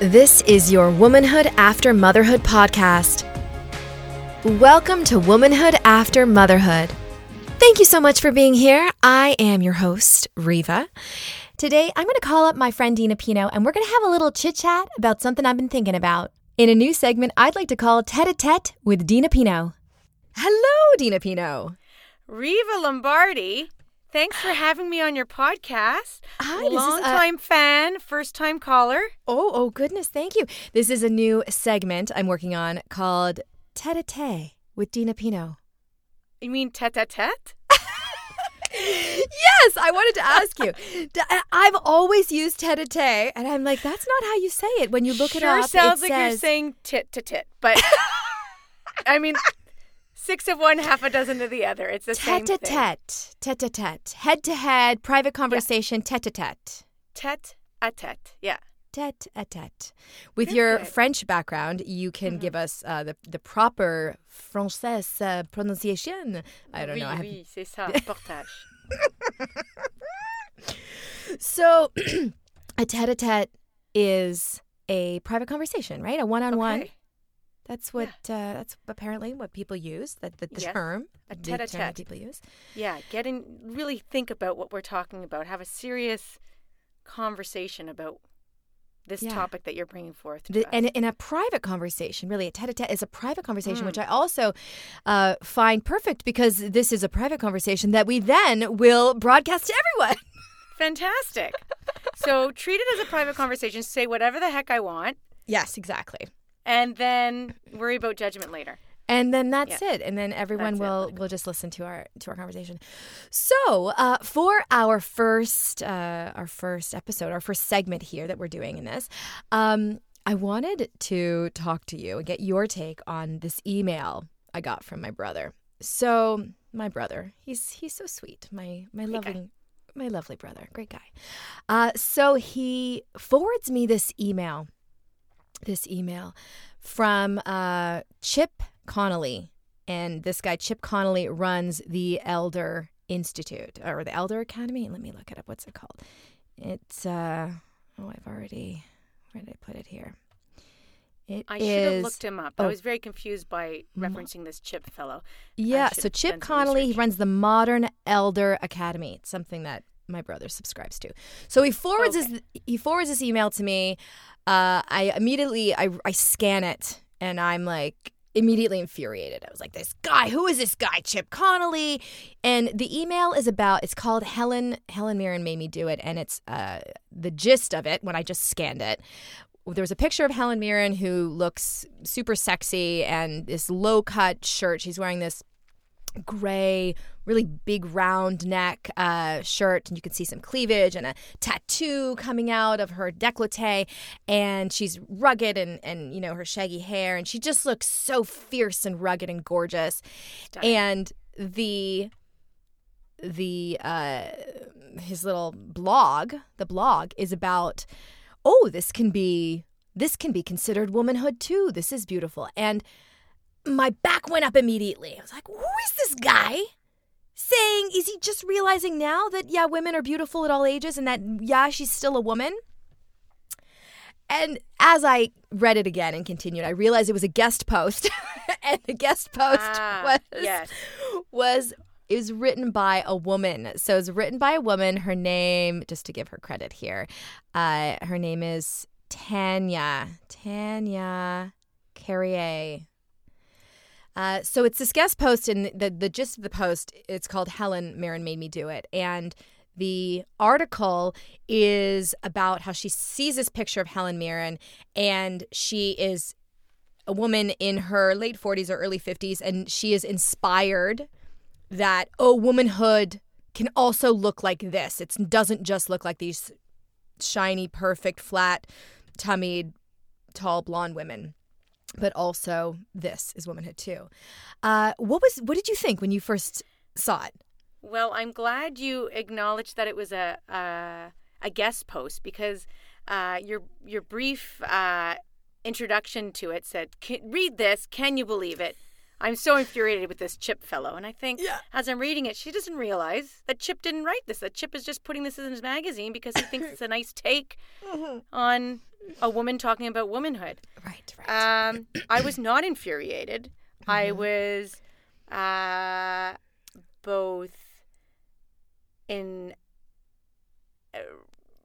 This is your Womanhood After Motherhood podcast. Welcome to Womanhood After Motherhood. Thank you so much for being here. I am your host, Riva. Today, I'm going to call up my friend Dina Pino and we're going to have a little chit chat about something I've been thinking about. In a new segment I'd like to call Tete a Tete with Dina Pino. Hello, Dina Pino. Riva Lombardi, thanks for having me on your podcast. Hi, Long uh, time fan, first time caller. Oh, oh goodness, thank you. This is a new segment I'm working on called Tete a Tete with Dina Pino. You mean tete a tete? yes, I wanted to ask you. I've always used tete a tete, and I'm like, that's not how you say it. When you look sure it up, sounds it sounds like you're saying tit to tit, but I mean, six of one, half a dozen of the other. It's the same tete a thing. tete, tete a tete, head to head, private conversation, tete a tete. Tete a tete. Yeah. Tete a tete. With Good, your. French background, you can give us uh, the the proper française uh, pronunciation. I don't oui, know. I have oui, c'est ça. Portage. So, a tete a tete is a private conversation, right? A one on one. That's what. Uh, that's apparently what people use. That the, the Yes, term. a term that tete-a-tete. people use. Yeah, get in, really think about what we're talking about. Have a serious conversation about this Yeah. topic that you're bringing forth. The, and in a private conversation, really, a tete a tete is a private conversation, Mm. which I also uh, find perfect because this is a private conversation that we then will broadcast to everyone. Fantastic. so treat it as a private conversation. Say whatever the heck I want, Yes, exactly. And then worry about judgment later. And then that's it. And then everyone That's it. will will just listen to our to our conversation. So uh, for our first uh, our first episode, our first segment here that we're doing in this, um, I wanted to talk to you and get your take on this email I got from my brother. So my brother, he's he's so sweet. My my Great guy. lovely my lovely brother, great guy. Uh, so he forwards me this email this email from uh, Chip Conley. And this guy, Chip Conley, runs the Elder Institute or the Elder Academy. Let me look it up. What's it called? It's, uh, oh, I've already, where did I put it here? It I should have looked him up. oh. I was very confused by referencing this Chip fellow. Yeah, so Chip Conley he runs the Modern Elder Academy. It's something that my brother subscribes to. So he forwards his he forwards this email to me. Uh, I immediately I I scan it and I'm like immediately infuriated. I was like, this guy, who is this guy, Chip Conley? And the email is about it's called Helen Helen Mirren made me do it, and it's uh the gist of it when I just scanned it there was a picture of Helen Mirren who looks super sexy and this low cut shirt. She's wearing this gray, really big round neck uh, shirt, and you can see some cleavage and a tattoo coming out of her décolleté. And she's rugged and, and you know, her shaggy hair, and she just looks so fierce and rugged and gorgeous. And the the uh his little blog the blog is about oh this can be this can be considered womanhood too this is beautiful and my back went up immediately i was like who is this guy saying is he just realizing now that yeah women are beautiful at all ages and that yeah she's still a woman and as I read it again and continued, I realized it was a guest post, and the guest post Ah, was yes. was it was written by a woman. So it's written by a woman. Her name, just to give her credit here, uh, her name is Tanya. Tanya Carrier. Uh, so it's this guest post, and the the gist of the post it's called "Helen Mirren Made Me Do It," and the article is about how she sees this picture of Helen Mirren, and she is a woman in her late 40s or early 50s, and she is inspired that oh, womanhood can also look like this. It doesn't just look like these shiny, perfect, flat, tummied, tall, blonde women but also this is womanhood too. Uh, what was what did you think when you first saw it? Well, I'm glad you acknowledged that it was a a, a guest post because uh, your your brief uh, introduction to it said, "Read this. Can you believe it? I'm so infuriated with this Chip fellow. And I think Yeah. as I'm reading it, she doesn't realize that Chip didn't write this. That Chip is just putting this in his magazine because he thinks it's a nice take on a woman talking about womanhood. Right, right. Um, I was not infuriated. I was uh, both in uh,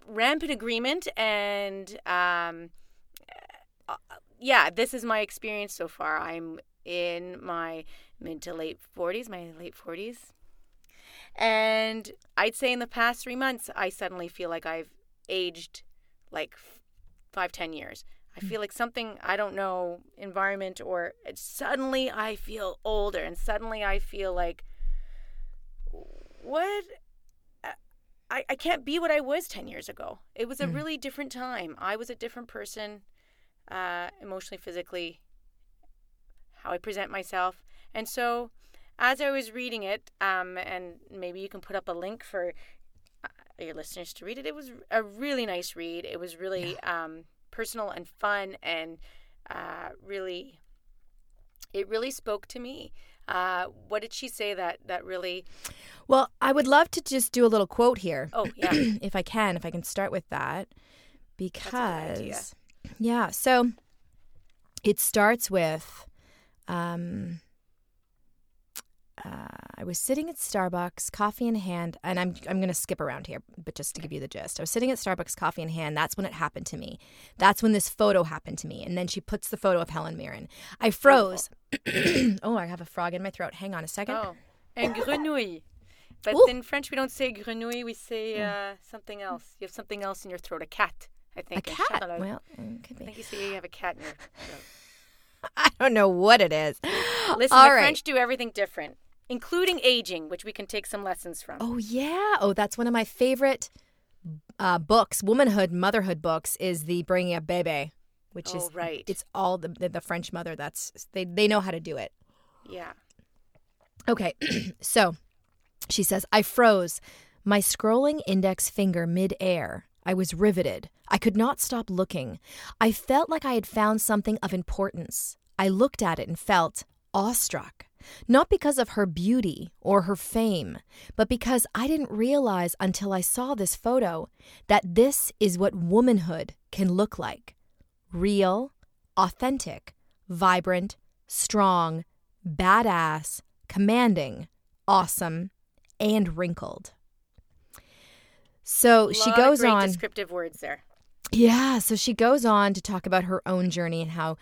rampant agreement and um, uh, yeah, this is my experience so far. I'm in my mid to late 40s, my late 40s. And I'd say in the past three months, I suddenly feel like I've aged like five, ten years. I feel like something, I don't know, environment or suddenly I feel older and suddenly I feel like, what? I, I can't be what I was 10 years ago. It was a really different time. I was a different person, uh, emotionally, physically, how I present myself. And so, as I was reading it, um, and maybe you can put up a link for uh, your listeners to read it, it was a really nice read. It was really um, personal and fun, and uh, really, it really spoke to me. Uh, what did she say that that really? Well, I would love to just do a little quote here. Oh yeah, if I can, if I can start with that. Because, yeah, so it starts with um, uh, I was sitting at Starbucks, coffee in hand, and I'm, I'm going to skip around here, but just to give you the gist. I was sitting at Starbucks, coffee in hand. That's when it happened to me. That's when this photo happened to me. And then she puts the photo of Helen Mirren. I froze. oh, I have a frog in my throat. Hang on a second. Oh, and grenouille. But Ooh. in French, we don't say grenouille. We say uh, something else. You have something else in your throat. A cat, I think. A cat. Well, it could I think you say you have a cat in your throat. I don't know what it is. Listen, All the right. French do everything different, including aging, which we can take some lessons from. Oh yeah. Oh, that's one of my favorite uh, books, womanhood, motherhood books, is the Bringing Up Bebe, which Oh, is right. It's all the, the the French mother. That's they they know how to do it. Yeah. Okay, so she says, I froze, my scrolling index finger midair. I was riveted. I could not stop looking. I felt like I had found something of importance. I looked at it and felt awestruck. Not because of her beauty or her fame, but because I didn't realize until I saw this photo that this is what womanhood can look like real, authentic, vibrant, strong, badass, commanding, awesome, and wrinkled. So she goes great on. descriptive words there. Yeah, so she goes on to talk about her own journey and how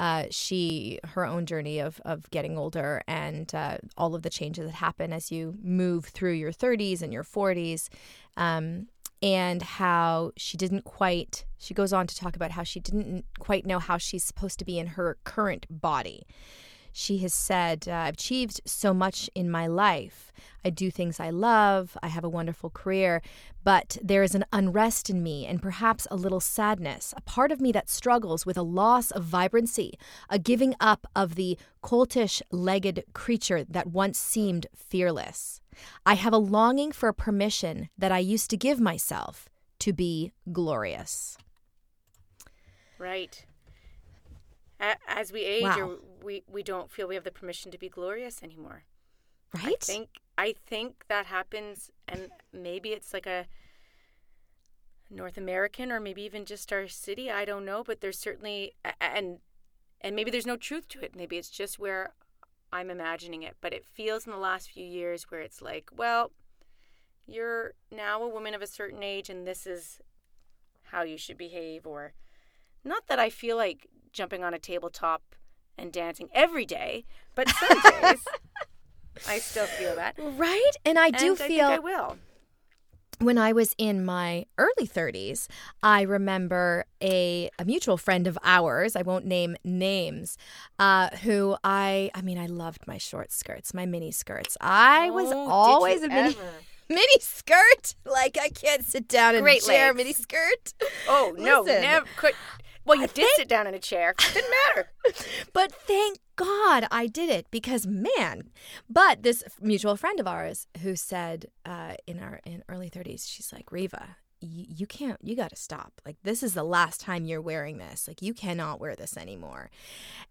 uh, she, her own journey of of getting older and uh, all of the changes that happen as you move through your 30s and your 40s, um, and how she didn't quite. She goes on to talk about how she didn't quite know how she's supposed to be in her current body. She has said, uh, I've achieved so much in my life. I do things I love. I have a wonderful career. But there is an unrest in me and perhaps a little sadness, a part of me that struggles with a loss of vibrancy, a giving up of the coltish legged creature that once seemed fearless. I have a longing for a permission that I used to give myself to be glorious. Right. As we age, Wow. or we we don't feel we have the permission to be glorious anymore. Right. I think I think that happens, and maybe it's like a North American, or maybe even just our city. I don't know, but there's certainly and and maybe there's no truth to it. Maybe it's just where I'm imagining it. But it feels in the last few years where it's like, well, you're now a woman of a certain age, and this is how you should behave. Or not that I feel like jumping on a tabletop and dancing every day, but some days I still feel that. Right? And I do and I feel think I will. when I was in my early 30s, I remember a, a mutual friend of ours, I won't name names, uh, who I, I mean, I loved my short skirts, my mini skirts. I was Oh, you always a mini, ever? mini skirt. Like, I can't sit down in Great a chair, legs. mini skirt. Oh no, never could. Well, you did sit down in a chair. It Didn't matter. But thank God I did it because man. But this mutual friend of ours who said uh, in our in early 30s, she's like, Riva, you, you can't, you got to stop. Like this is the last time you're wearing this. Like you cannot wear this anymore.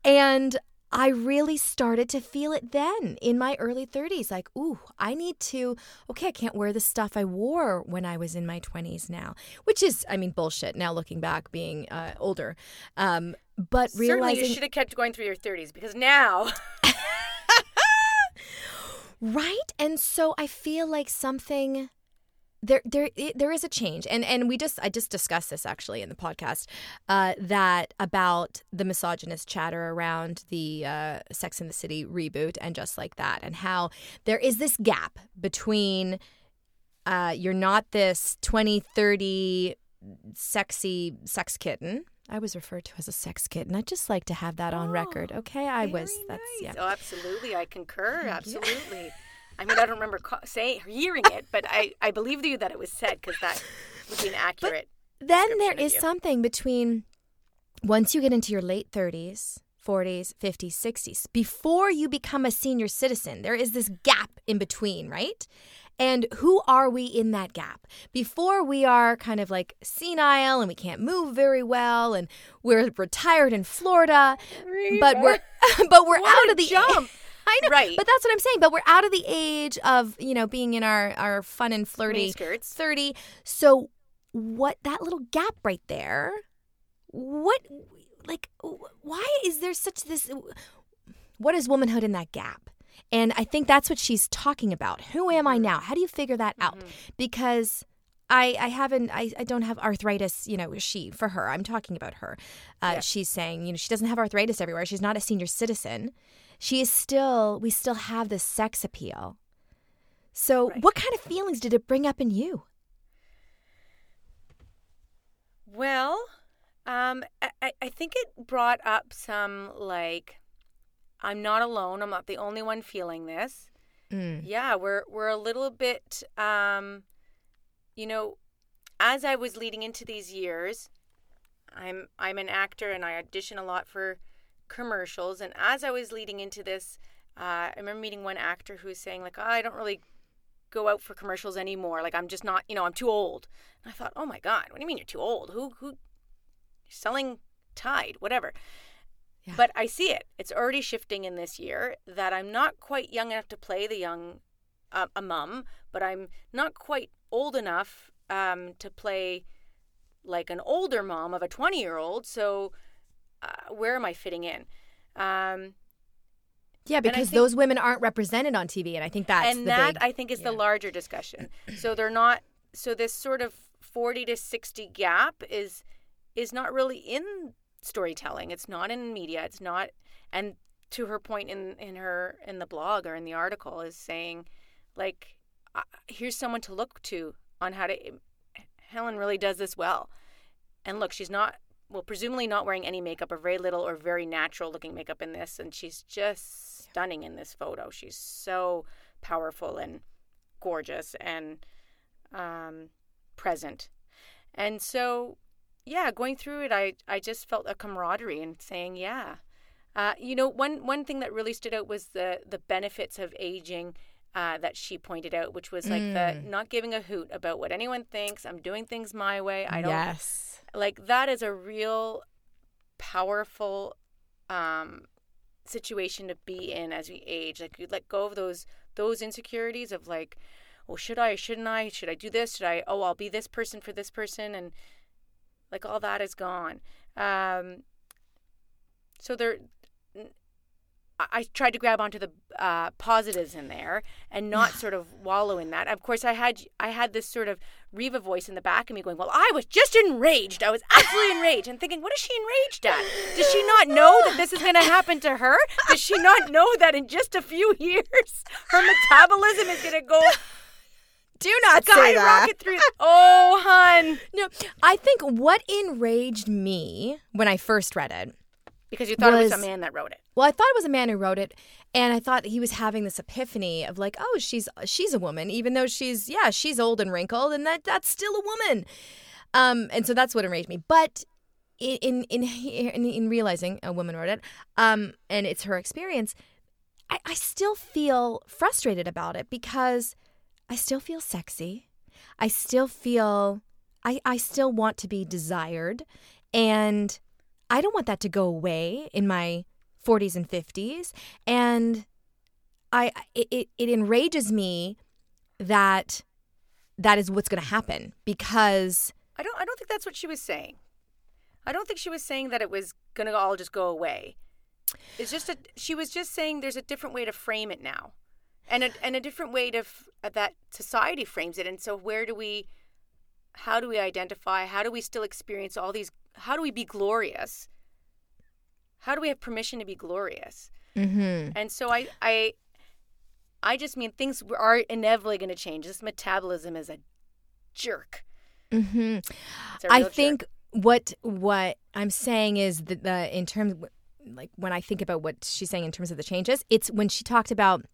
And I really started to feel it then in my early 30s. Like, ooh, I need to, okay, I can't wear the stuff I wore when I was in my 20s now, which is, I mean, bullshit now looking back, being uh, older. Um, but Certainly, you should have kept going through your 30s because now. Right? And so I feel like something there there it, there is a change and and we just I just discussed this actually in the podcast uh, that about the misogynist chatter around the uh, Sex in the City reboot and just like that and how there is this gap between uh, you're not this 2030 sexy sex kitten I was referred to as a sex kitten. I'd just like to have that on record. Oh, Okay, I was. That's nice. yeah. Oh, absolutely. I concur. Absolutely. I mean, I don't remember ca- say hearing it, but I, I believe you that it was said because that would be an accurate. then there is you. something between once you get into your late 30s 40s 50s 60s before you become a senior citizen there is this gap in between right and who are we in that gap before we are kind of like senile and we can't move very well and we're retired in florida but we're but we're What out of the jump. I know, Right. But that's what I'm saying. But we're out of the age of you know being in our our fun and flirty Miniskirts. 30. So what that little gap right there? What like why is there such this? What is womanhood in that gap? And I think that's what she's talking about. Who am I now? How do you figure that out? Because I, I haven't I, I don't have arthritis you know she for her i'm talking about her uh, Yeah. she's saying you know she doesn't have arthritis everywhere she's not a senior citizen she is still we still have this sex appeal so Right. what kind of feelings did it bring up in you Well, um, I- I, think it brought up some like, I'm not alone. I'm not the only one feeling this. mm. Yeah, we're we're a little bit, um, you know, as I was leading into these years, I'm I'm an actor and I audition a lot for commercials. And as I was leading into this, uh, I remember meeting one actor who was saying like, oh, I don't really go out for commercials anymore. Like I'm just not, you know, I'm too old. And I thought, oh my god, what do you mean you're too old? Who who you're selling Tide, whatever. Yeah. But I see it. It's already shifting in this year that I'm not quite young enough to play the young uh, a mum, but I'm not quite old enough um, to play like an older mom of a 20 year old. So uh, where am I fitting in? Um, yeah because think- those women aren't represented on tv and i think that's and that big I think is the larger discussion. So they're not. So this sort of 40 to 60 gap is is not really in storytelling. It's not in media. It's not. And to her point in in her in the blog or in the article is saying, like, uh, here's someone to look to on how to. Helen really does this well, and look, she's not. Well, presumably not wearing any makeup or very little or very natural looking makeup in this, and she's just stunning in this photo. She's so powerful and gorgeous and um, present. And so, yeah, going through it, I, I just felt a camaraderie and saying, yeah. Uh, you know, one, one thing that really stood out was the, the benefits of aging uh, that she pointed out, which was like the not giving a hoot about what anyone thinks. I'm doing things my way. I don't yes. Like that is a real powerful um situation to be in as we age. Like you let go of those those insecurities of like oh should i shouldn't i should i do this? Should i oh i'll be this person for this person? And like all that is gone. Um so there I- tried to grab onto the uh, positives in there and not sort of wallow in that. Of course, I had I had this sort of Riva voice in the back of me going, "Well, I was just enraged. I was absolutely enraged." And thinking, "What is she enraged at? Does she not know that this is going to happen to her? Does she not know that in just a few years her metabolism is going to go do not say that through?" Oh, hun, no i think what enraged me when i first read it because you thought it was a man that wrote it. Well, I thought it was a man who wrote it, and I thought he was having this epiphany of like, oh, she's she's a woman, even though she's yeah, she's old and wrinkled, and that that's still a woman. Um, and so that's what enraged me. But in in in in, in realizing a woman wrote it, um, and it's her experience, I, I still feel frustrated about it because I still feel sexy, I still feel I I still want to be desired, and I don't want that to go away in my 40s and 50s and I it, it, enrages me that that is what's going to happen because I don't I don't think that's what she was saying. I don't think she was saying that it was going to all just go away. It's just a she was just saying there's a different way to frame it now. And a and a different way to f- that society frames it and so where do we how do we identify? How do we still experience all these how do we be glorious? How do we have permission to be glorious? mm-hmm. And so I I I just mean things are inevitably going to change. This metabolism is a jerk. Mm-hmm. It's a I real think jerk. what what I'm saying is that the in terms like when I think about what she's saying in terms of the changes, it's when she talked about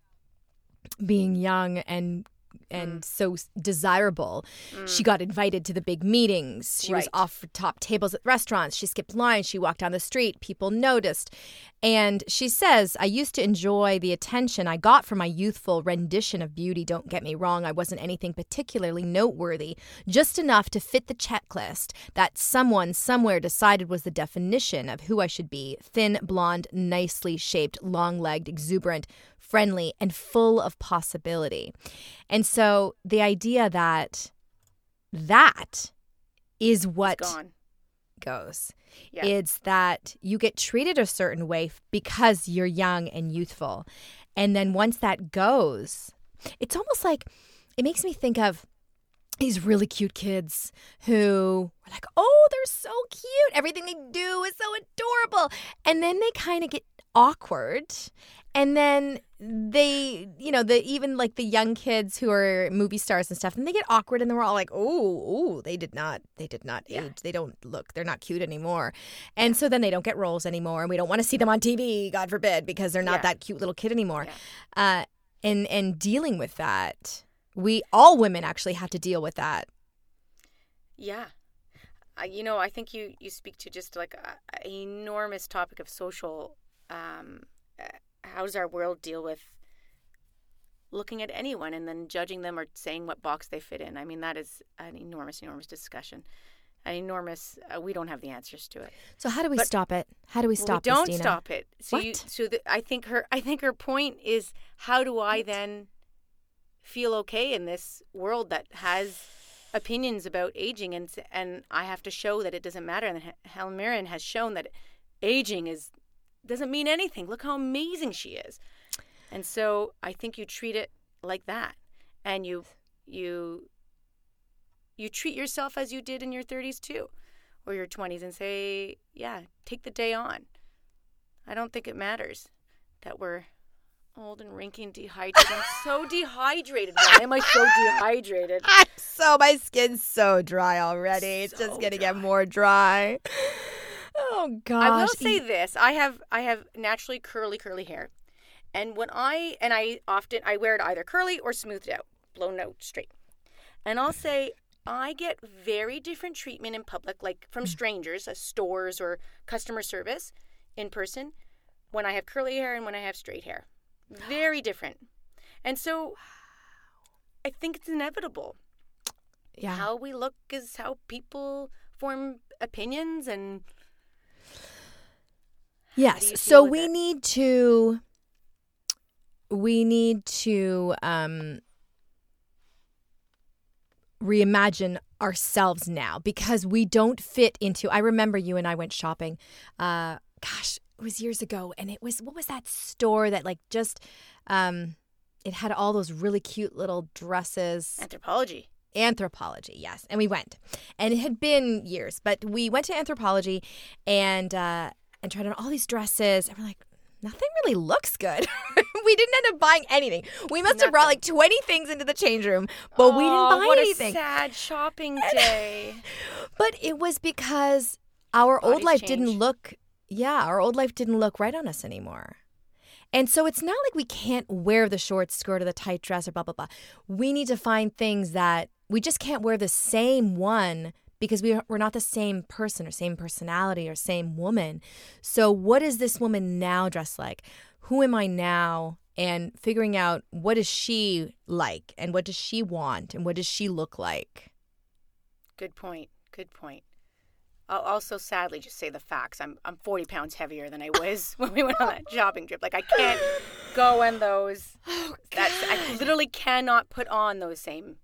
being young and and mm. so s- desirable. She mm. got invited to the big meetings. She was Right. off for top tables at restaurants. She skipped lines. She walked down the street. People noticed. And she says, I used to enjoy the attention I got from my youthful rendition of beauty. Don't get me wrong, I wasn't anything particularly noteworthy, just enough to fit the checklist that someone somewhere decided was the definition of who I should be thin, blonde, nicely shaped, long legged, exuberant, friendly, and full of possibility. And so the idea that that is what goes. Yeah. It's that you get treated a certain way because you're young and youthful. And then once that goes, it's almost like it makes me think of these really cute kids who are like, oh, they're so cute. Everything they do is so adorable. And then they kind of get awkward. And then they, you know, the even like the young kids who are movie stars and stuff, and they get awkward, and then we're all like, "Oh, oh, they did not, they did not Yeah. age. They don't look, they're not cute anymore." And so then they don't get roles anymore, and we don't want to see them on TV, God forbid, because they're not Yeah. that cute little kid anymore. Yeah. Uh, and and dealing with that, we all women actually have to deal with that. Yeah. Uh, you know, I think you, you speak to just like a, a enormous topic of social. Um, uh, how does our world deal with looking at anyone and then judging them or saying what box they fit in? I mean, that is an enormous, enormous discussion. An enormous. Uh, we don't have the answers to it. So how do we But- stop it? How do we Well, stop we don't this, stop it. So you, so the, I think her I think her point is how do I then feel okay in this world that has opinions about aging and and I have to show that it doesn't matter and Helen Mirren has shown that aging is doesn't mean anything. Look how amazing she is. And so I think you treat it like that and you you you treat yourself as you did in your 30s too or your 20s and say, yeah, take the day on. I don't think it matters that we're old and wrinky and dehydrated. I'm so dehydrated. Why am I so dehydrated? I'm so my skin's so dry already. It's just gonna get more dry. Oh gosh. I will say this: I have I have naturally curly curly hair, and when I and I often I wear it either curly or smoothed out, blown out straight, and I'll say I get very different treatment in public, like from strangers, uh, stores or customer service, in person, when I have curly hair and when I have straight hair, very different, and so I think it's inevitable. yeah. How we look is how people form opinions and Yes. So we it? need to we need to um reimagine ourselves now because we don't fit into I remember you and I went shopping uh gosh it was years ago and it was what was that store that like just um it had all those really cute little dresses Anthropologie. Anthropologie yes and we went and it had been years but we went to Anthropologie and uh and tried on all these dresses and we're like nothing really looks good. We didn't end up buying anything. We must have brought like 20 things into the change room but we didn't Oh, buy what anything. a sad shopping day. but it was because our old life change. didn't look yeah our old life didn't look right on us anymore. And so it's not like we can't wear the short skirt or the tight dress or blah blah blah. We need to find things that we just can't wear the same one because we, we're not the same person or same personality or same woman so what is this woman now dressed like who am i now and figuring out what is she like and what does she want and what does she look like Good point. Good point. I'll also sadly just say the facts. I'm I'm 40 pounds heavier than I was when we went on that shopping trip. Like I can't go in those. Oh, That's I literally cannot put on those same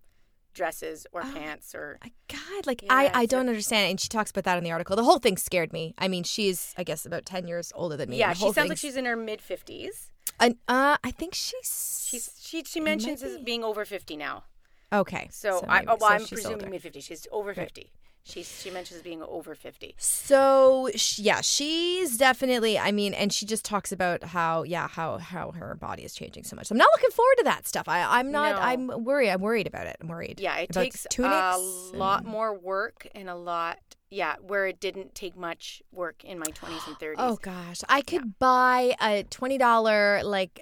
dresses Oh. or pants or. God, like Yeah, I, I don't understand. And she talks about that in the article. The whole thing scared me. I mean, she's, I guess, about 10 years older than me. Yeah, she sounds like she's in her mid 50s. And, uh, I think she's. She's she she mentions as being over 50 now. okay. So, I maybe- oh, well, so I'm presuming mid 50s. She's over 50. She's she mentions being over 50. So sh- yeah, she's definitely. I mean, and she just talks about how yeah how how her body is changing so much. I'm not looking forward to that stuff. I I'm not. No. I'm worried. I'm worried about it. I'm worried. Yeah, it takes a and- lot more work and a lot yeah, where it didn't take much work in my 20s and 30s. Oh gosh, I could buy a twenty dollar like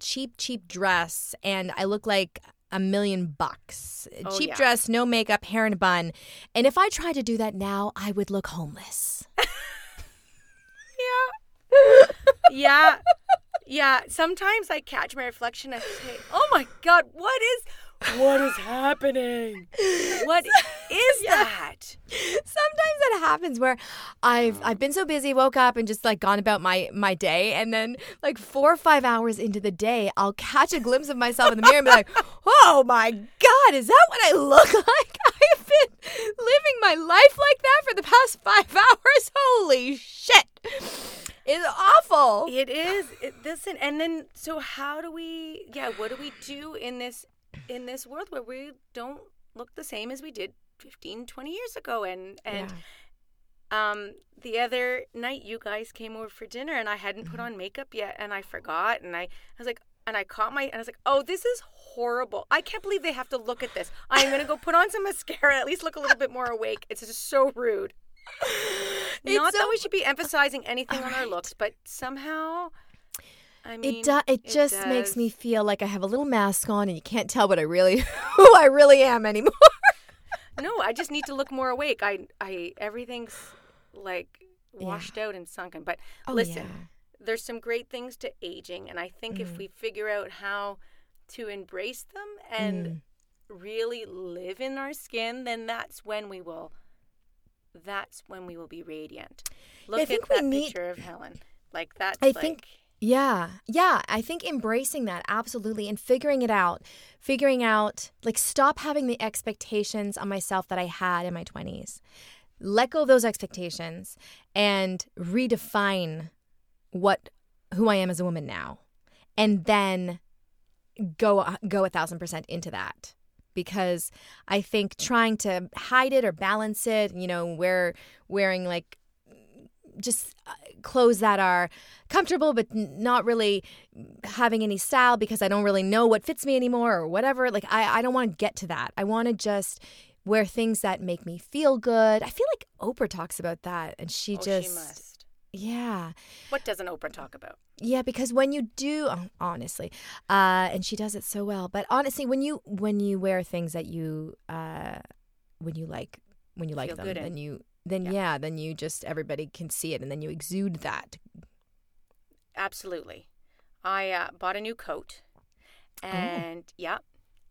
cheap cheap dress, and I look like a million bucks. Oh, cheap yeah. dress, no makeup, hair in a bun, and if I tried to do that now, I would look homeless. Yeah. yeah. Yeah. Sometimes I catch my reflection and say, "Oh my god, what is what is happening? What is that?" Sometimes that happens where I've I've been so busy, woke up and just like gone about my my day, and then like four or five hours into the day, I'll catch a glimpse of myself in the mirror and be like, "Oh my god, is that what I look like? I've been living my life like that for the past five hours. Holy shit, it's awful." It is. It, listen, and then so how do we? Yeah, what do we do in this in this world where we don't look the same as we did 15, 20 years ago? And and um, the other night you guys came over for dinner, and I hadn't put on makeup yet, and I forgot, and I, I was like. And I caught my, and I was like, "Oh, this is horrible! I can't believe they have to look at this. I'm gonna go put on some mascara, at least look a little bit more awake. It's just so rude. It's Not so- that we should be emphasizing anything on our looks, but somehow, I mean, It do, it just makes me feel like I have a little mask on and you can't tell what I really who I really am anymore. No, I just need to look more awake. I, I, everything's like washed out and sunken. But oh, listen, yeah. there's some great things to aging, and I think if mm. we figure out how to embrace them and mm. really live in our skin, then that's when we will. That's when we will be radiant. Look at that need- picture of Helen. Like that's I like, think Yeah. Yeah. I think embracing that, absolutely, and figuring it out, figuring out, like, stop having the expectations on myself that I had in my 20s. Let go of those expectations and redefine what, who I am as a woman now. And then go, uh, go a thousand percent into that. Because I think trying to hide it or balance it, you know, wear, wearing like just uh, clothes that are comfortable but not really having any style because I don't really know what fits me anymore or whatever. Like I, I don't want to get to that. I want to just wear things that make me feel good. I feel like Oprah talks about that and she oh, just she yeah. What doesn't Oprah talk about? Yeah, because when you do, oh, honestly, uh, and she does it so well. But honestly, when you when you wear things that you uh, when you like when you like Feel them, then you then Yeah. yeah. then you just everybody can see it, and then you exude that. Absolutely. I uh, bought a new coat, Oh. and yeah,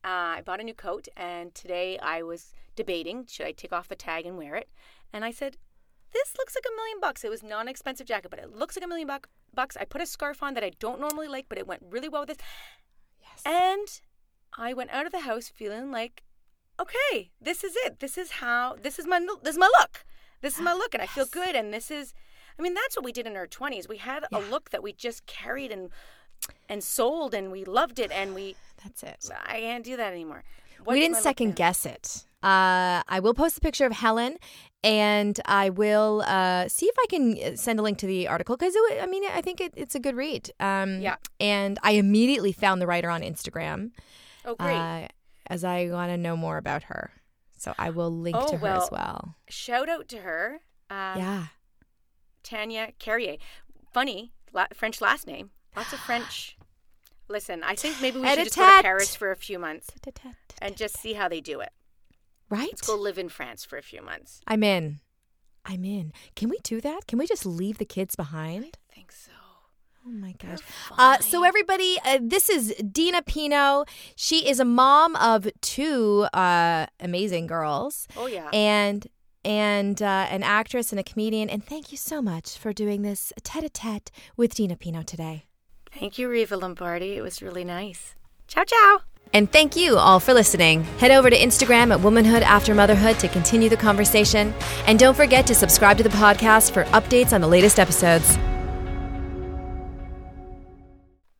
uh, I bought a new coat, and today I was debating should I take off the tag and wear it, and I said, "This looks like a million bucks." It was not an expensive jacket, but it looks like a million buck- bucks. I put a scarf on that I don't normally like, but it went really well with this, Yes. and I went out of the house feeling like, okay, this is it. This is how. This is my. This is my look. This is my look, and I feel good. And this is. I mean, that's what we did in our twenties. We had a look that we just carried and and sold, and we loved it, and we. That's it. I can't do that anymore. we didn't second guess it. Uh, I will post a picture of Helen, and I will uh, see if I can uh, send a link to the article because I mean I think it, it's a good read. Um, Yeah. And I immediately found the writer on Instagram. Oh, great! uh, as I want to know more about her. So I will link Oh, to her as well, well. Shout out to her, um, yeah. Tanya Carrier. Funny la- French last name. Lots of French. Listen, I think maybe we should just go to Paris for a few months and just see how they do it. Right? Let's go live in France for a few months. I'm in. I'm in. Can we do that? Can we just leave the kids behind? I think so. Oh my gosh. Uh, so everybody, uh, this is Dina Pino. She is a mom of two uh, amazing girls, Oh yeah. and and uh, an actress and a comedian. And thank you so much for doing this tete a tete with Dina Pino today. Thank you, Riva Lombardi. It was really nice. Ciao, ciao. And thank you all for listening. Head over to Instagram at Womanhood After Motherhood to continue the conversation. And don't forget to subscribe to the podcast for updates on the latest episodes.